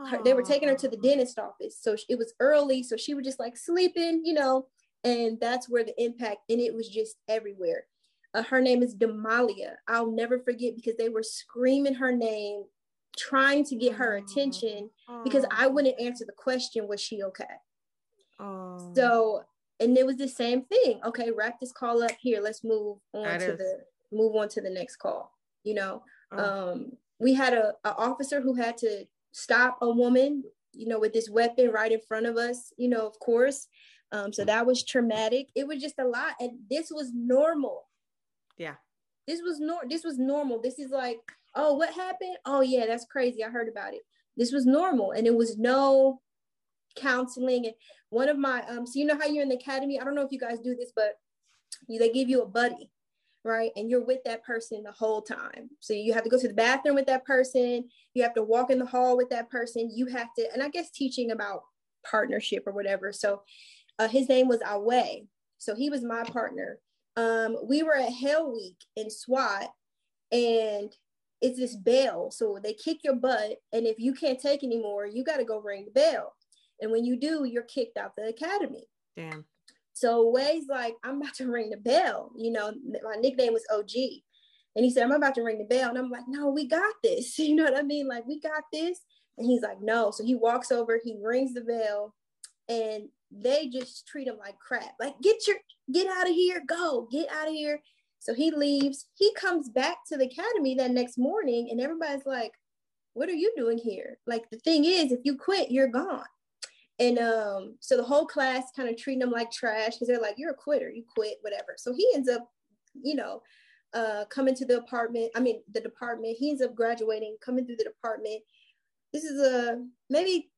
her- they were taking her to the dentist office so it was early so she was just like sleeping you know and that's where the impact and it was just everywhere uh, her name is demalia i'll never forget because they were screaming her name trying to get her attention because I wouldn't answer the question, was she okay? Oh. So, and it was the same thing. Okay, wrap this call up here. Let's move on That to is- the move on to the next call. You know, Oh. um, we had a, a officer who had to stop a woman, you know, with this weapon right in front of us. You know, of course. Um, so that was traumatic. It was just a lot, and this was normal. yeah. This was nor. This was normal. This is like, oh, what happened? Oh yeah, that's crazy. I heard about it. This was normal, and it was no counseling. And one of my um, so you know how you're in the academy. I don't know if you guys do this, but you, they give you a buddy, right? And you're with that person the whole time. So you have to go to the bathroom with that person. You have to walk in the hall with that person. You have to, and I guess teaching about partnership or whatever. So uh, his name was Awe. So he was my partner. Um, we were at Hell Week in SWAT, and it's this bell. So they kick your butt, and if you can't take anymore, you got to go ring the bell. And when you do, you're kicked out the academy. Damn. So Way's like, I'm about to ring the bell. You know, my nickname was OG. And he said, I'm about to ring the bell. And I'm like, no, we got this. You know what I mean? Like, we got this. And he's like, no. So he walks over, he rings the bell, and they just treat him like crap. Like, get your get out of here, go, get out of here. So he leaves. He comes back to the academy that next morning, and everybody's like, What are you doing here? Like, the thing is, if you quit, you're gone. And um, so the whole class kind of treating him like trash because they're like, "You're a quitter. You quit, whatever." So he ends up, you know, uh, coming to the apartment. I mean, the department. He ends up graduating, coming through the department. This is a maybe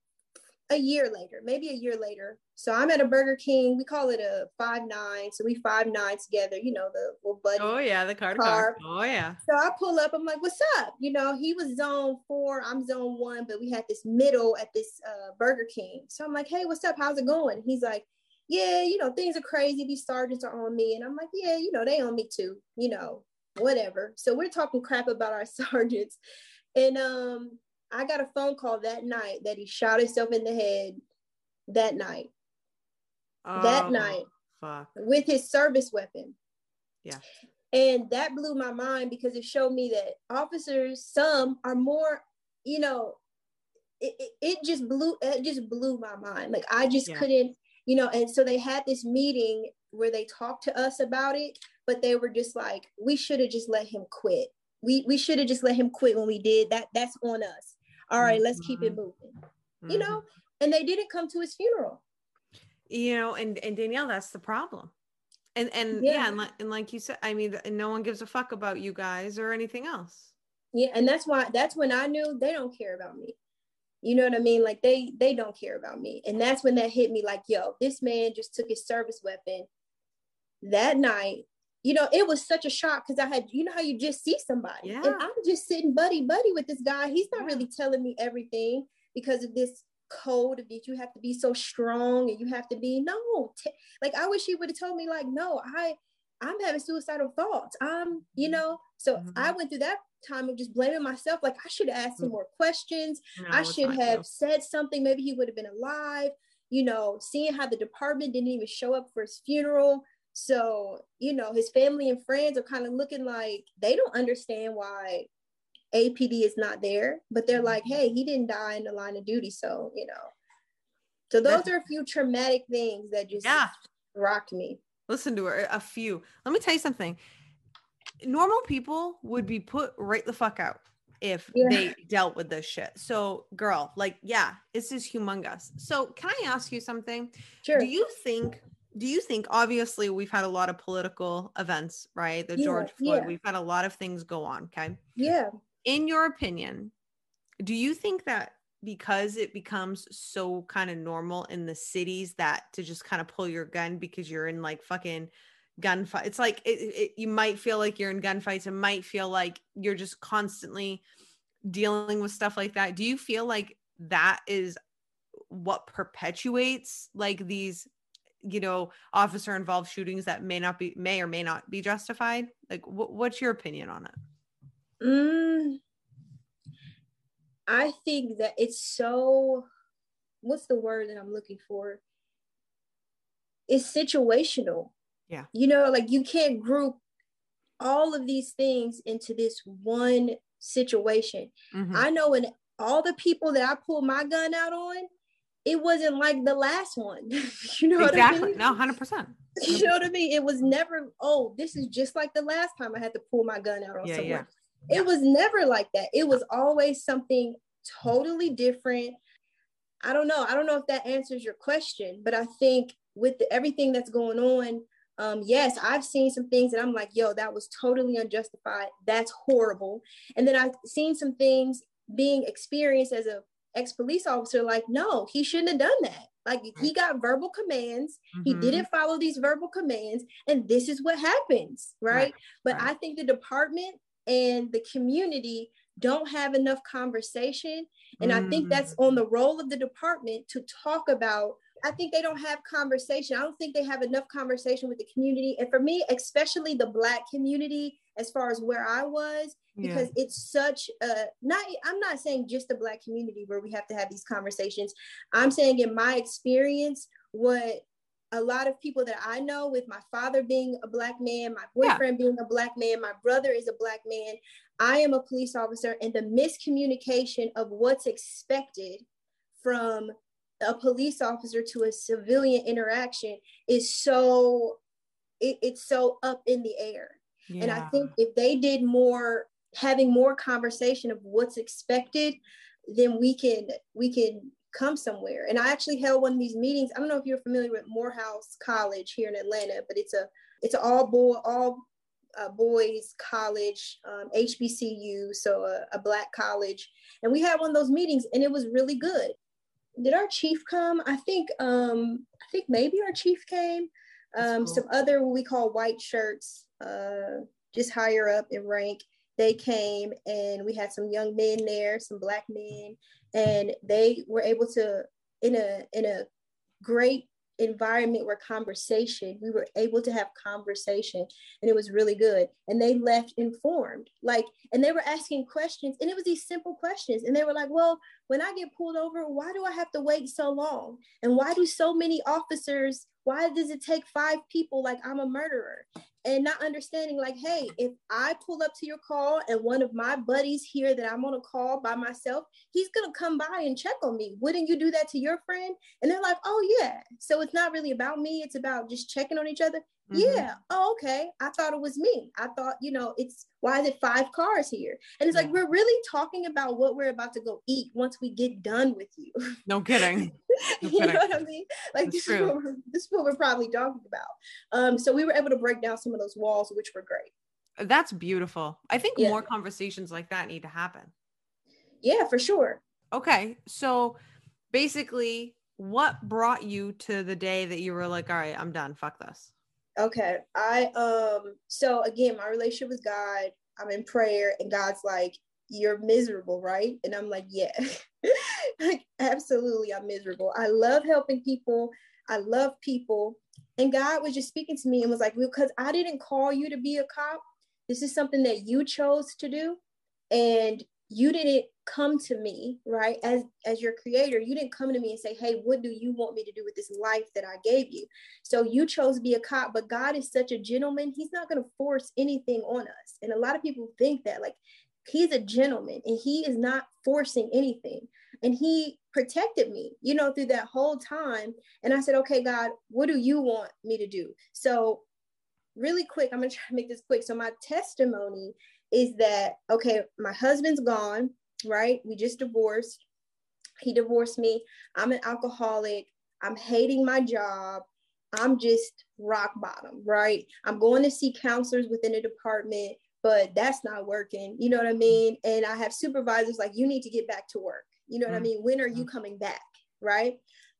a year later, maybe a year later. So I'm at a Burger King. We call it a five nine. So we five nine together. You know the little buddy. Oh yeah, the car car. Oh yeah. So I pull up. I'm like, "What's up?" You know, he was zone four. I'm zone one, but we had this middle at this uh, Burger King. So I'm like, "Hey, what's up? How's it going?" He's like, "Yeah, you know, things are crazy. These sergeants are on me." And I'm like, "Yeah, you know, they on me too. You know, whatever." So we're talking crap about our sergeants, and um, I got a phone call that night that he shot himself in the head that night. Oh, that night. Fuck. With his service weapon. Yeah. And that blew my mind because it showed me that officers, some are more, you know, it, it, it just blew it just blew my mind. Like I just yeah. couldn't, you know, and so they had this meeting where they talked to us about it, but they were just like, we should have just let him quit. We we should have just let him quit when we did that. That's on us all right, let's keep it mm-hmm. moving. Mm-hmm. You know, and they didn't come to his funeral. You know, and and Danielle, that's the problem. And and yeah, yeah and, like, and like you said, I mean, no one gives a fuck about you guys or anything else. Yeah, and that's why that's when I knew they don't care about me. You know what I mean? Like they they don't care about me. And that's when that hit me like, yo, this man just took his service weapon that night you know, it was such a shock because I had, you know, how you just see somebody, yeah. and I'm just sitting buddy buddy with this guy. He's not really telling me everything because of this code of that you have to be so strong and you have to be no, t- like I wish he would have told me like, no, I, I'm having suicidal thoughts. I'm, you mm-hmm. know, so mm-hmm. I went through that time of just blaming myself. Like I should have asked him mm. more questions. No, I should have said something. Maybe he would have been alive. You know, seeing how the department didn't even show up for his funeral so, you know, his family and friends are kind of looking like they don't understand why APD is not there, but they're like, mm-hmm. hey, he didn't die in the line of duty. So, you know, so those are a few traumatic things that just yeah. rocked me. Listen to her, a few. Let me tell you something. Normal people would be put right the fuck out if yeah. they dealt with this shit. So, girl, like, yeah, this is humongous. So, can I ask you something? Sure. Do you think do you think obviously we've had a lot of political events right? The yeah, george floyd yeah. we've had a lot of things go on okay? Yeah. In your opinion do you think that because it becomes so kind of normal in the cities that to just kind of pull your gun because you're in like fucking gunfight it's like it, it, you might feel like you're in gunfights it might feel like you're just constantly dealing with stuff like that. Do you feel like that is what perpetuates like these you know officer involved shootings that may not be may or may not be justified? Like wh- what's your opinion on it? Mm, i think that it's so what's the word that i'm looking for? It's situational. Yeah. You know like you can't group all of these things into this one situation. Mm-hmm. i know when all the people that i pulled my gun out on it wasn't like the last one. you know exactly. what I mean? No, 100%. You know what I mean? It was never, oh, this is just like the last time I had to pull my gun out on yeah, someone. Yeah. It was never like that. It was always something totally different. I don't know. I don't know if that answers your question, but I think with the, everything that's going on, um, yes, I've seen some things and I'm like, yo, that was totally unjustified. That's horrible. And then I've seen some things being experienced as a ex police officer, like, no, he shouldn't have done that. Like he got verbal commands, mm-hmm. he didn't follow these verbal commands, and this is what happens, right? right. But right. I think the department and the community don't have enough conversation. And mm. I think that's mm. on the role of the department to talk about. I think they don't have conversation. I don't think they have enough conversation with the community. And for me, especially the Black community, as far as where I was, because yeah. it's such a not i'm not saying just the black community where we have to have these conversations i'm saying in my experience what a lot of people that i know with my father being a black man my boyfriend yeah. being a black man my brother is a black man i am a police officer and the miscommunication of what's expected from a police officer to a civilian interaction is so it, it's so up in the air yeah. and i think if they did more having more conversation of what's expected, then we can we can come somewhere. And I actually held one of these meetings. I don't know if you're familiar with Morehouse College here in Atlanta, but it's a it's an all boy all uh, boys college, um, HBCU, so a, a black college, and we had one of those meetings, and it was really good. Did our chief come? I think um, I think maybe our chief came. Um, cool. Some other what we call white shirts, uh, just higher up in rank they came and we had some young men there, some black men, and they were able to in a in a great environment where conversation we were able to have conversation and it was really good. And they left informed like and they were asking questions and it was these simple questions and they were like well when i get pulled over why do i have to wait so long? And why do so many officers why does it take five people? Like I'm a murderer? And not understanding, like, hey, if I pull up to your call and one of my buddies here that I'm on a call by myself, he's gonna come by and check on me. Wouldn't you do that to your friend? And they're like, oh, yeah. So it's not really about me, it's about just checking on each other. Mm-hmm. Yeah. Oh, okay. I thought it was me. I thought, you know, it's why is it five cars here? And it's like we're really talking about what we're about to go eat once we get done with you. No kidding. No you know what I mean? Like this is, what we're, this is what we're probably talking about. Um, so we were able to break down some of those walls, which were great. That's beautiful. I think yeah. more conversations like that need to happen. Yeah, for sure. Okay. So basically, what brought you to the day that you were like, all right, I'm done. Fuck this? Okay. I um so again, my relationship with God, I'm in prayer and God's like, You're miserable, right? And I'm like, Yeah. like absolutely I'm miserable. I love helping people. I love people. And God was just speaking to me and was like, because I didn't call you to be a cop. This is something that you chose to do. And you didn't come to me right? As as your creator you didn't come to me and say hey what do you want me to do with this life that i gave you? So you chose to be a cop but god is such a gentleman. He's not going to force anything on us. And a lot of people think that like he's a gentleman and he is not forcing anything. And he protected me you know through that whole time. And i said okay god what do you want me to do? So really quick i'm going to try to make this quick. So my testimony is that okay my husband's gone right? We just divorced. He divorced me. I'm an alcoholic. I'm hating my job. I'm just rock bottom, right? I'm going to see counselors within the department, but that's not working. You know what I mean? And I have supervisors like, you need to get back to work. You know what mm-hmm. I mean? When are you mm-hmm. coming back? Right.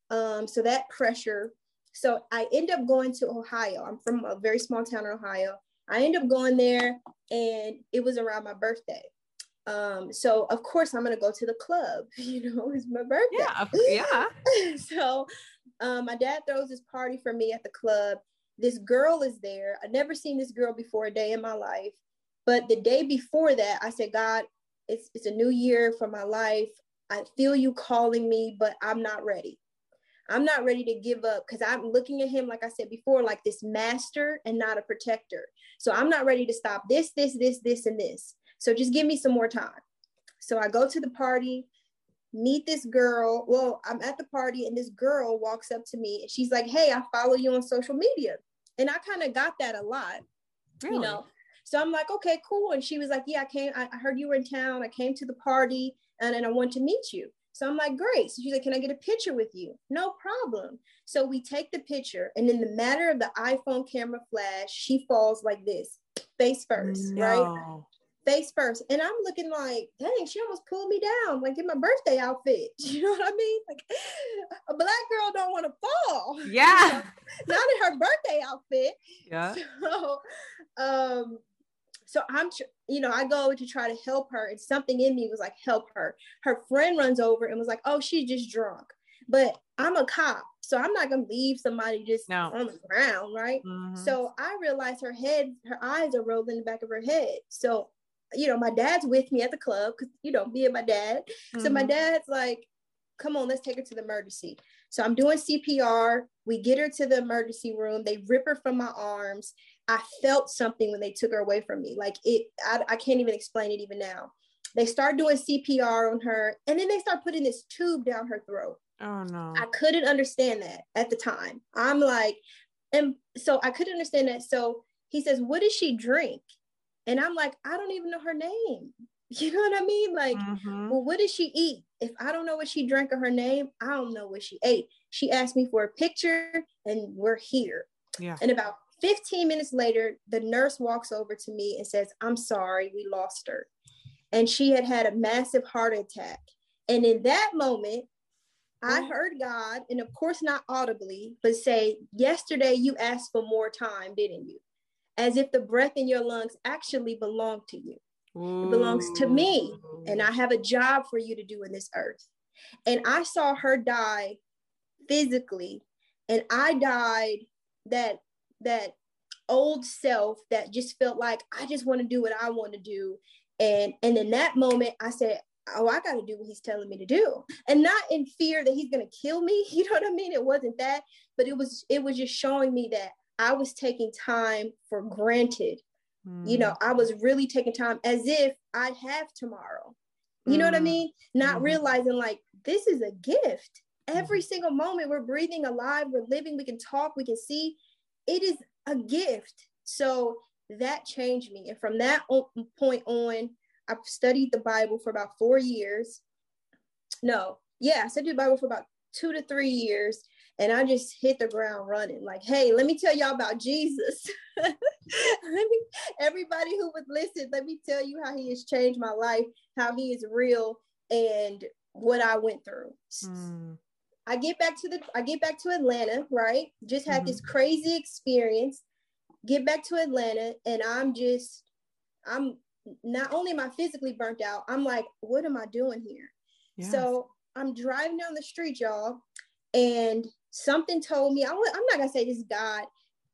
Um, so that pressure. So I end up going to Ohio. I'm from a very small town in Ohio. I end up going there and it was around my birthday. Um, so of course I'm gonna go to the club, you know, it's my birthday. Yeah, yeah. so um, my dad throws this party for me at the club. This girl is there. I've never seen this girl before a day in my life. But the day before that, I said, God, it's it's a new year for my life. I feel you calling me, but I'm not ready. I'm not ready to give up because I'm looking at him, like I said before, like this master and not a protector. So I'm not ready to stop this, this, this, this, and this. So just give me some more time. So I go to the party, meet this girl. Well, I'm at the party and this girl walks up to me and she's like, Hey, I follow you on social media. And I kind of got that a lot, really? you know. So I'm like, okay, cool. And she was like, Yeah, I came, I heard you were in town. I came to the party and then I want to meet you. So I'm like, great. So she's like, can I get a picture with you? No problem. So we take the picture, and in the matter of the iPhone camera flash, she falls like this, face first, no. right? Face first. And I'm looking like, dang, she almost pulled me down, like in my birthday outfit. You know what I mean? Like a black girl don't want to fall. Yeah. Not in her birthday outfit. Yeah. So um so I'm you know, I go to try to help her, and something in me was like, help her. Her friend runs over and was like, Oh, she's just drunk. But I'm a cop, so I'm not gonna leave somebody just no. on the ground, right? Mm-hmm. So I realized her head, her eyes are rolling in the back of her head. So you know, my dad's with me at the club because, you know, me and my dad. Mm-hmm. So my mm-hmm. dad's like, come on, let's take her to the emergency. So I'm doing CPR. We get her to the emergency room. They rip her from my arms. I felt something when they took her away from me. Like it, I, I can't even explain it even now. They start doing CPR on her and then they start putting this tube down her throat. Oh no. I couldn't understand that at the time. I'm like, and so I couldn't understand that. So he says, What does she drink? And I'm like, I don't even know her name. You know what I mean? Like, Mhm. well, what did she eat? If I don't know what she drank or her name, I don't know what she ate. She asked me for a picture and we're here. Yeah. And about 15 minutes later, the nurse walks over to me and says, I'm sorry, we lost her. And she had had a massive heart attack. And in that moment, I Oh. heard God, and of course, not audibly, but say, Yesterday you asked for more time, didn't you? As if the breath in your lungs actually belonged to you. It belongs to me, and I have a job for you to do in this earth. And I saw her die physically, and I died that that old self that just felt like I just want to do what I want to do. And and in that moment, I said, Oh, I got to do what he's telling me to do, and not in fear that he's going to kill me. You know what I mean? It wasn't that, but it was it was just showing me that I was taking time for granted. You know i was really taking time as if i'd have tomorrow. You know what i Mm. mean? Not Mhm. realizing like this is a gift. Every single moment we're breathing alive we're living we can talk we can see it is a gift. So that changed me. And from that point on i studied the bible for about four years. No yeah i studied the bible for about two to three years and I just hit the ground running. Like, hey, let me tell y'all about Jesus. let me, everybody who would listen, let me tell you how he has changed my life, how he is real, and what I went through. Mm. I get back to the I get back to Atlanta, right? Just had this crazy experience. Get back to Atlanta, and I'm just I'm not only am I physically burnt out, I'm like, what am I doing here? Yes. So I'm driving down the street, y'all, and something told me, I, I'm not gonna say this God,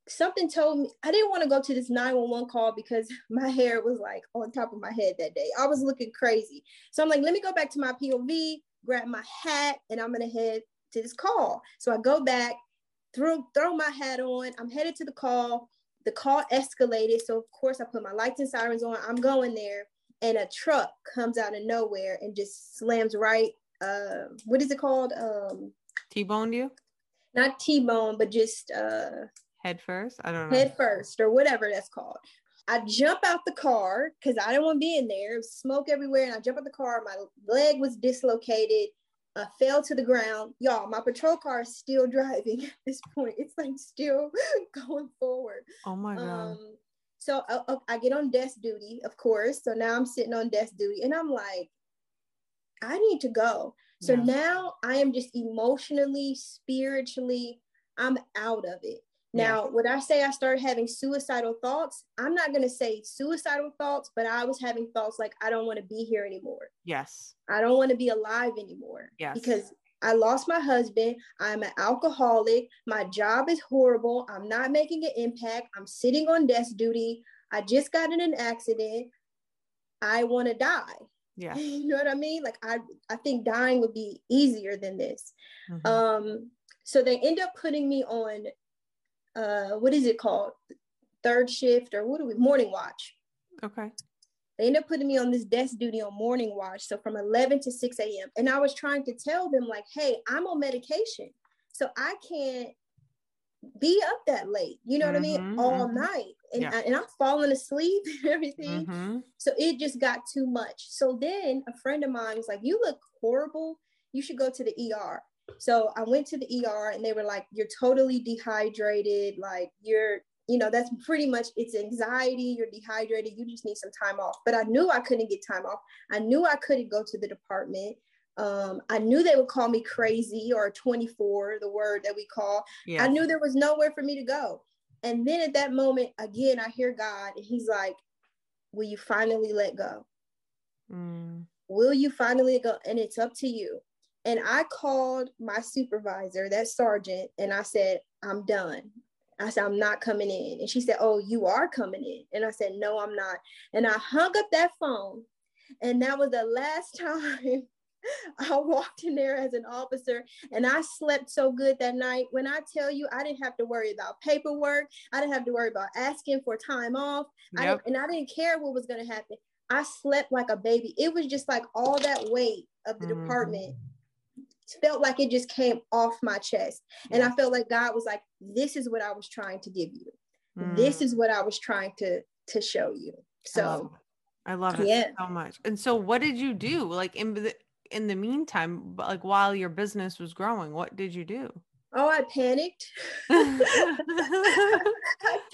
something told me I didn't want to go to this 911 call because my hair was like on top of my head that day. I was looking crazy. So I'm like, let me go back to my POV, grab my hat, and I'm gonna head to this call. So I go back, throw, throw my hat on, I'm headed to the call. The call escalated. So of course I put my lights and sirens on. I'm going there, and a truck comes out of nowhere and just slams right. Uh, what is it called? Um, T-boned you not T-bone, but just uh head first. I don't know. head first or whatever that's called. I jump out the car because I didn't want to be in there. Smoke everywhere, and I jump out the car. My leg was dislocated. I fell to the ground. Y'all, my patrol car is still driving at this point. It's like still going forward. oh my god. Um, so uh, I get on desk duty, of course. So now I'm sitting on desk duty, and I'm like, I need to go. So Yeah. now I am just emotionally, spiritually, I'm out of it. Now, when I say I started having suicidal thoughts, I'm not going to say suicidal thoughts, but I was having thoughts like, I don't want to be here anymore. yes. I don't want to be alive anymore. Yes. Because I lost my husband. I'm an alcoholic. My job is horrible. I'm not making an impact. I'm sitting on desk duty. I just got in an accident. I want to die. Yeah. You know what I mean? Like I I think dying would be easier than this. Mhm. Um so they end up putting me on uh what is it called? Third shift or what do we morning watch. okay. They end up putting me on this desk duty on morning watch. So from 11 to 6 a.m. And I was trying to tell them, like, hey, I'm on medication. So I can't be up that late. You know what I mean? All mhm. night. And, Yeah. I, and I'm falling asleep and everything. Mhm. So it just got too much. So then a friend of mine was like, You look horrible. You should go to the ER. So I went to the ER and they were like, You're totally dehydrated. Like, you're, you know, that's pretty much it's anxiety. You're dehydrated. You just need some time off. But I knew I couldn't get time off. I knew I couldn't go to the department. Um, I knew they would call me crazy or 24, the word that we call. Yes. I knew there was nowhere for me to go. And then at that moment, again, I hear God, and He's like, Will you finally let go? Mm. Will you finally go? And it's up to you. And I called my supervisor, that sergeant, and I said, I'm done. I said, I'm not coming in. And she said, Oh, you are coming in. And I said, No, I'm not. And I hung up that phone. And that was the last time I walked in there as an officer. And I slept so good that night. When I tell you, I didn't have to worry about paperwork, I didn't have to worry about asking for time off. I Yep. didn't, and I didn't care what was going to happen. I slept like a baby. It was just like all that weight of the Mhm. department felt like it just came off my chest. And I felt like God was like, this is what I was trying to give you. Mm. This is what I was trying to to show you. I love So it. I love it Yeah. so much. And so, what did you do? Like in the in the meantime, like while your business was growing, what did you do? Oh, I panicked. I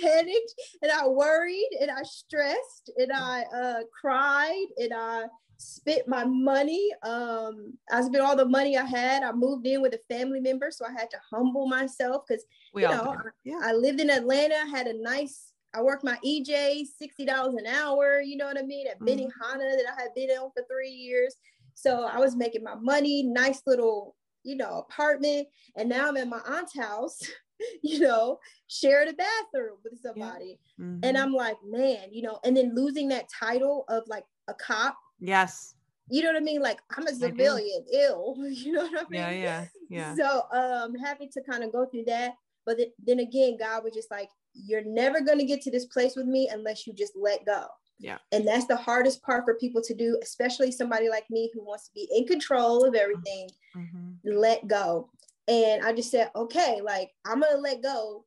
panicked and I worried and I stressed and I uh, cried and I spent my money. Um, I spent all the money I had. I moved in with a family member, so I had to humble myself because we you all know, do. Yeah. I lived in Atlanta, had a nice, I worked my EJ, $60 an hour, you know what I mean? At Benny Hanna that I had been on for three years. So I was making my money, nice little, you know, apartment. And now I'm at my aunt's house, you know, sharing a bathroom with somebody. Mhm. And I'm like, man, you know, and then losing that title of like a cop, yes. you know what I mean? Like I'm a civilian, ill, you know what I mean? Yeah. Yeah. Yeah. So um happy to kind of go through that. But then again, God was just like, you're never going to get to this place with me unless you just let go. Yeah. And that's the hardest part for people to do, especially somebody like me who wants to be in control of everything, Mhm. let go. And I just said, okay, like I'm going to let go,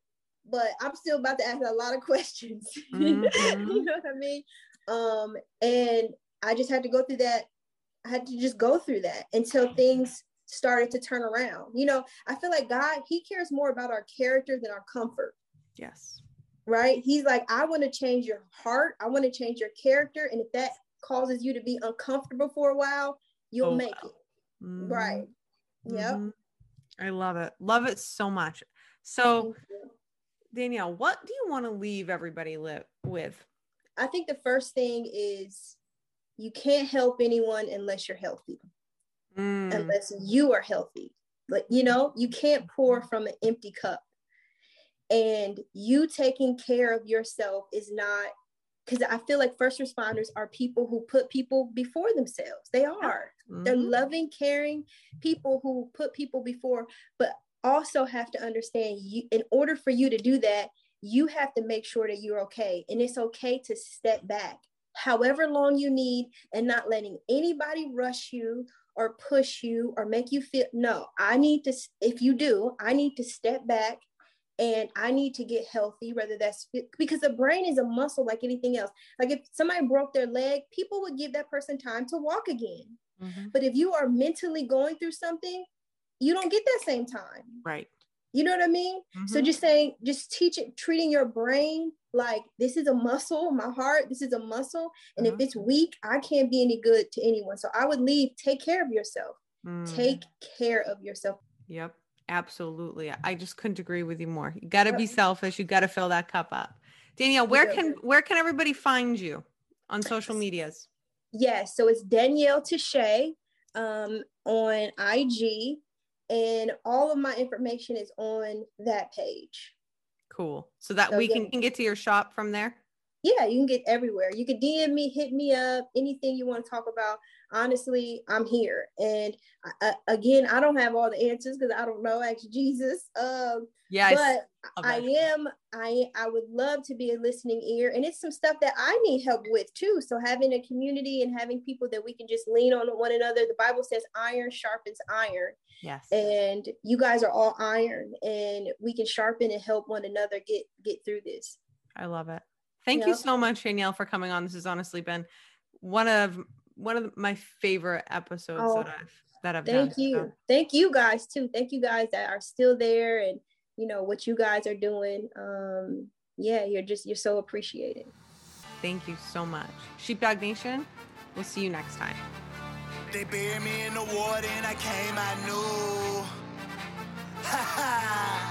but I'm still about to ask a lot of questions. Mhm. you know what I mean? Um, and I just had to go through that. I had to just go through that until things started to turn around. You know, I feel like God, He cares more about our character than our comfort, Yes. Right? He's like, I want to change your heart. I want to change your character. And if that causes you to be uncomfortable for a while, you'll Oh, make it. Mhm. Right. Yep. Mhm. I love it. Love it so much. So, Danielle, what do you want to leave everybody li- with? I think the first thing is you can't help anyone unless you're healthy. Mm, unless you are healthy. Like, you know, you can't pour from an empty cup. And you taking care of yourself is not because I feel like first responders are people who put people before themselves. They are. They're mhm. loving, caring people who put people before, but also have to understand you in order for you to do that, you have to make sure that you're okay. And it's okay to step back however long you need and not letting anybody rush you or push you or make you feel no i need to if you do i need to step back and i need to get healthy whether that's because the brain is a muscle like anything else like if somebody broke their leg people would give that person time to walk again Mhm. but if you are mentally going through something you don't get that same time Right. you know what i mean so Mhm. just saying just teach it treating your brain like this is a muscle my heart this is a muscle and Mhm. if it's weak i can't be any good to anyone so i would leave take care of yourself Mm. take care of yourself Yep. Absolutely. I just couldn't agree with you more. You got to be selfish. You got to fill that cup up. Danielle, where can where can everybody find you on social medias? yes so it's danielle Ta'Shae, um, on ig and all of my information is on that page Cool. So that So, we can, can get to your shop from there. yeah, you can get everywhere. You can DM me, hit me up, anything you want to talk about. Honestly, I'm here. And uh, again, I don't have all the answers because I don't know. Ask Jesus. Um, Yes. but I am. I I would love to be a listening ear, and it's some stuff that I need help with too. So having a community and having people that we can just lean on one another. The Bible says, "Iron sharpens iron," yes. and you guys are all iron, and we can sharpen and help one another get get through this. I love it. Thank you Yeah. so much, Danielle, for coming on. This has honestly been one of one of my favorite episodes Oh, that I've that I've Thank done. you. So, Thank you guys too. Thank you guys that are still there and you know what you guys are doing. Um yeah, you're just you're so appreciated. thank you so much. Sheepdog Nation, we'll see you next time. They buried me in the water and I came, I knew. Ha ha.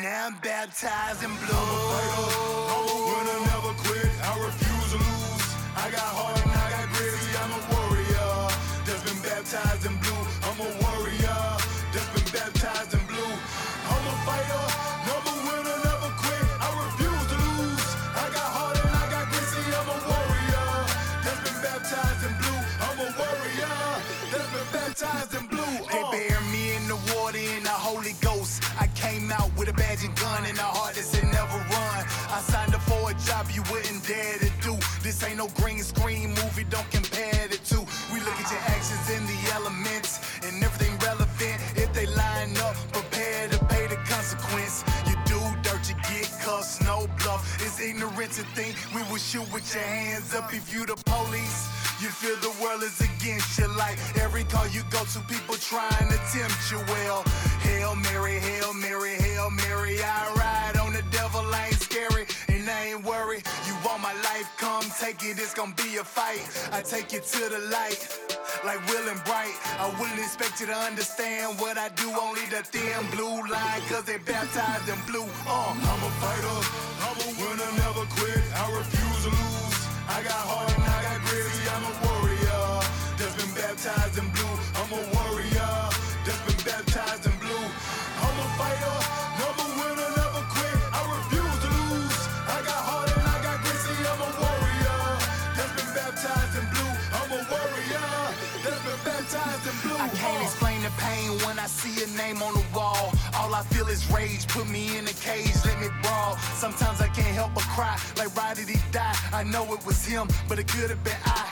Now I'm baptized in blue. This ain't no green screen movie, don't compare the two. We look at your actions in the elements and everything relevant. If they line up, prepare to pay the consequence. You do dirt, you get cussed. No bluff. It's ignorant to think we will shoot with your hands up if you the police. You feel the world is against you like every call you go to people trying to tempt you well. Hail Mary, Hail Mary, Hail Mary. I ride ain't worried. You want my life, come take it, it's gonna be a fight. I take you to the light like Will and Bright. I wouldn't expect you to understand what I do, only the thin blue line, cause they baptized in blue. Uh, I'm a fighter, I'm a winner, never quit. I refuse to lose. I got heart and I got grit, see, I'm a warrior that's been baptized in blue. I'm a warrior that's been baptized in blue. I'm a fighter, I can't explain the pain when I see a name on the wall. All I feel is rage. Put me in a cage, let me brawl. Sometimes I can't help but cry. Like, why did he die? I know it was him, but it could have been I.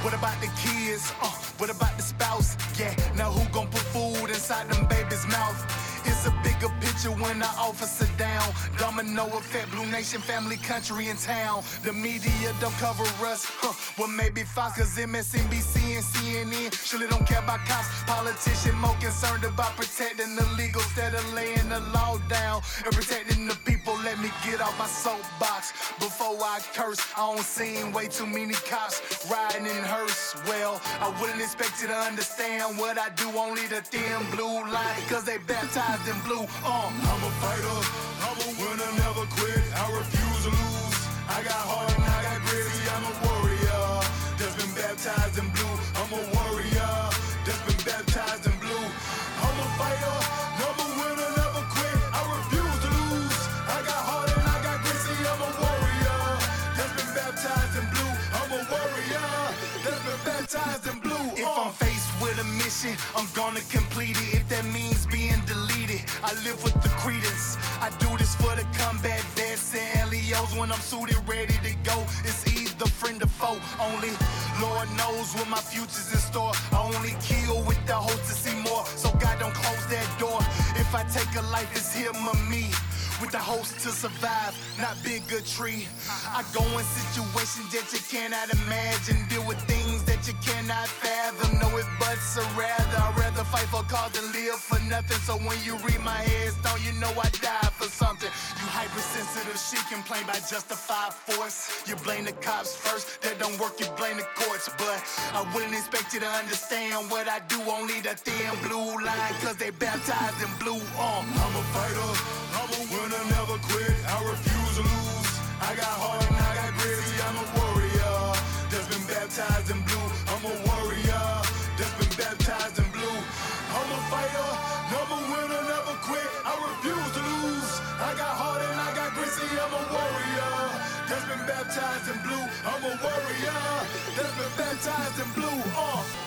What about the kids? Uh, what about the spouse? Yeah, now who gon' put food inside them babies' mouth? It's a bigger picture when the officer down. Domino effect, Blue Nation, family, country, and town. The media don't cover us. Huh. Well, maybe Fox, cause MSNBC and CNN surely don't care about cops. Politician more concerned about protecting the legal instead of laying the law down and protecting the people. Let me get off my soapbox before I curse. I don't seen way too many cops riding in hearse. Well, I wouldn't expect you to understand what I do, only the thin blue line, cause they baptized in blue. Uh, I'm a fighter, I'm a winner, never quit. I refuse to lose. I got heart and I got grit. I'm a warrior that's been baptized in blue. I'm a warrior that's been baptized in blue. I'm a fighter, winner, never quit. I refuse to lose. I got heart and I got grit. I'm a warrior that's been baptized in blue. I'm a warrior that's been baptized in blue. If I'm faced with a mission, I'm gonna complete it. I live with the credence. I do this for the combat vets and LEOs when I'm suited, ready to go. It's either friend or foe. Only Lord knows what my future's in store. I only kill with the hope to see more. So God don't close that door. If I take a life, it's him or me with the host to survive, not bigotry. I go in situations that you cannot imagine, deal with things that you cannot fathom. Know it, but rather, I'd rather fight for cause than live for nothing. So when you read my headstone, you know I died for something. You hypersensitive, she complain by justified force. You blame the cops first, that don't work, you blame the courts. But I wouldn't expect you to understand what I do, only the thin blue line, cause they baptized in blue. Uh, I'm a fighter, I'm a winner, never quit. I refuse to lose. I got heart and I got grit. See, I'm a warrior that's been baptized in blue. I'm a warrior that's been baptized in blue. I'm a fighter, never winner, never quit. I refuse to lose. I got heart and I got grit. See, I'm a warrior that's been baptized in blue. I'm a warrior that's been baptized in blue. Uh.